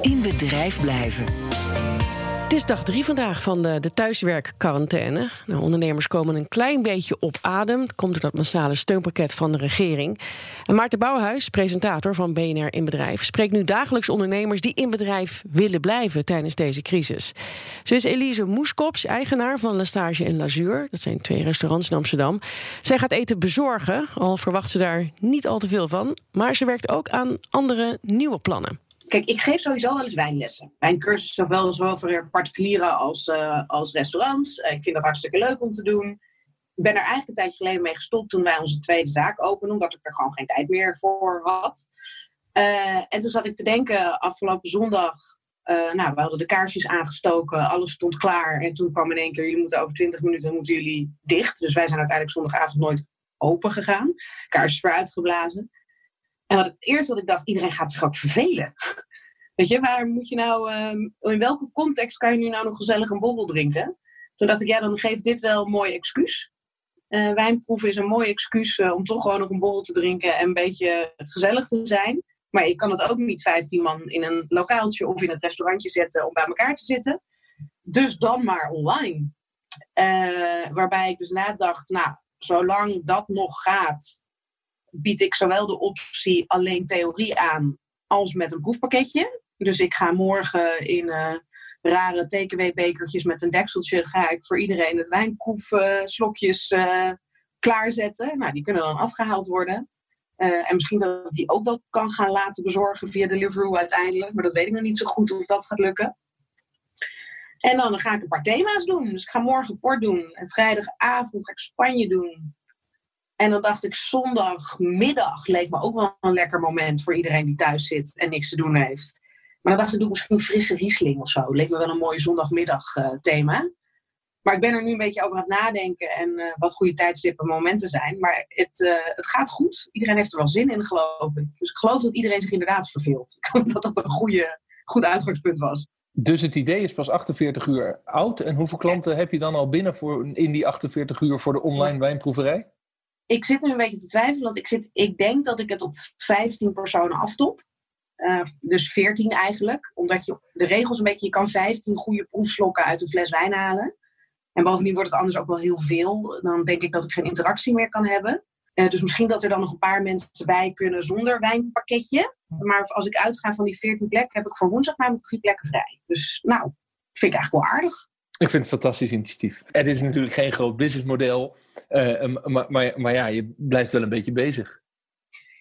In bedrijf blijven. Het is dag drie vandaag van de, de thuiswerkquarantaine. Nou, ondernemers komen een klein beetje op adem. Het komt door dat massale steunpakket van de regering. En Maarten Bouwhuis, presentator van BNR in Bedrijf... spreekt nu dagelijks ondernemers die in bedrijf willen blijven tijdens deze crisis. Zo is Elise Moeskops, eigenaar van La Stage en Lazuur. Dat zijn twee restaurants in Amsterdam. Zij gaat eten bezorgen, al verwacht ze daar niet al te veel van. Maar ze werkt ook aan andere nieuwe plannen. Kijk, ik geef sowieso wel eens wijnlessen. Wijncursus zowel, zowel voor particulieren als, uh, als restaurants. Uh, ik vind dat hartstikke leuk om te doen. Ik ben er eigenlijk een tijdje geleden mee gestopt toen wij onze tweede zaak openden, omdat ik er gewoon geen tijd meer voor had. Uh, en toen zat ik te denken, afgelopen zondag, nou, we hadden de kaarsjes aangestoken, alles stond klaar. En toen kwam in één keer, jullie moeten over 20 minuten moeten jullie dicht. Dus wij zijn uiteindelijk zondagavond nooit open gegaan. Kaarsjes weer uitgeblazen. En wat het eerste wat ik dacht, iedereen gaat zich ook vervelen. Weet je, waar moet je nou, um, in welke context kan je nu nou nog gezellig een borrel drinken? Toen dacht ik, ja, dan geeft dit wel een mooi excuus. Uh, wijnproeven is een mooi excuus uh, om toch gewoon nog een borrel te drinken en een beetje gezellig te zijn. Maar ik kan het ook niet 15 man in een lokaaltje of in het restaurantje zetten om bij elkaar te zitten. Dus dan maar online. Uh, waarbij ik dus nadacht, nou, zolang dat nog gaat, bied ik zowel de optie alleen theorie aan als met een proefpakketje. Dus ik ga morgen in uh, rare TKW-bekertjes met een dekseltje ga ik voor iedereen het wijnproefslokjes uh, klaarzetten. Nou, die kunnen dan afgehaald worden. Uh, en misschien dat ik die ook wel kan gaan laten bezorgen via Deliveroo uiteindelijk. Maar dat weet ik nog niet zo goed of dat gaat lukken. En dan ga ik een paar thema's doen. Dus ik ga morgen port doen. En vrijdagavond ga ik Spanje doen. En dan dacht ik, zondagmiddag leek me ook wel een lekker moment voor iedereen die thuis zit en niks te doen heeft. Maar dan dacht ik, doe misschien een frisse Riesling of zo. Leek me wel een mooi zondagmiddag uh, thema. Maar ik ben er nu een beetje over aan het nadenken en uh, wat goede tijdstippen en momenten zijn. Maar het, uh, het gaat goed. Iedereen heeft er wel zin in, geloof ik. Dus ik geloof dat iedereen zich inderdaad verveelt. dat dat een goede, goed uitgangspunt was. Dus het idee is pas 48 uur oud. En hoeveel klanten heb je dan al binnen voor, in die 48 uur voor de online wijnproeverij? Ik zit nu een beetje te twijfelen, want ik, zit, ik denk dat ik het op 15 personen aftop. Uh, dus 14 eigenlijk. Omdat je de regels een beetje, je kan 15 goede proefslokken uit een fles wijn halen. En bovendien wordt het anders ook wel heel veel. Dan denk ik dat ik geen interactie meer kan hebben. Uh, dus misschien dat er dan nog een paar mensen bij kunnen zonder wijnpakketje. Maar als ik uitga van die 14 plekken, heb ik voor woensdag namelijk drie plekken vrij. Dus nou, vind ik eigenlijk wel aardig. Ik vind het een fantastisch initiatief. Het is natuurlijk geen groot businessmodel, uh, maar, maar, maar ja, je blijft wel een beetje bezig.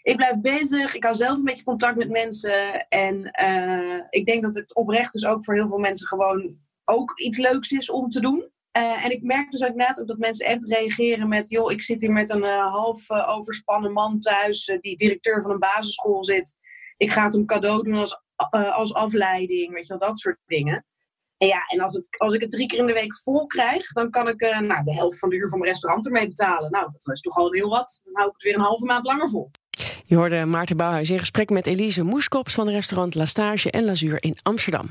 Ik blijf bezig, ik hou zelf een beetje contact met mensen. En uh, ik denk dat het oprecht dus ook voor heel veel mensen gewoon ook iets leuks is om te doen. Uh, en ik merk dus inderdaad ook dat mensen echt reageren met... joh, ik zit hier met een half overspannen man thuis... die directeur van een basisschool zit. Ik ga het hem cadeau doen als, als afleiding, weet je wel, dat soort dingen. En ja, en als, het, als ik het drie keer in de week vol krijg, dan kan ik uh, nou, de helft van de huur van mijn restaurant ermee betalen. Nou, dat is toch al heel wat. Dan hou ik het weer een halve maand langer vol. Je hoorde Maarten Bouwhuis in gesprek met Elise Moeskops van restaurant La Stage en Lazuur in Amsterdam.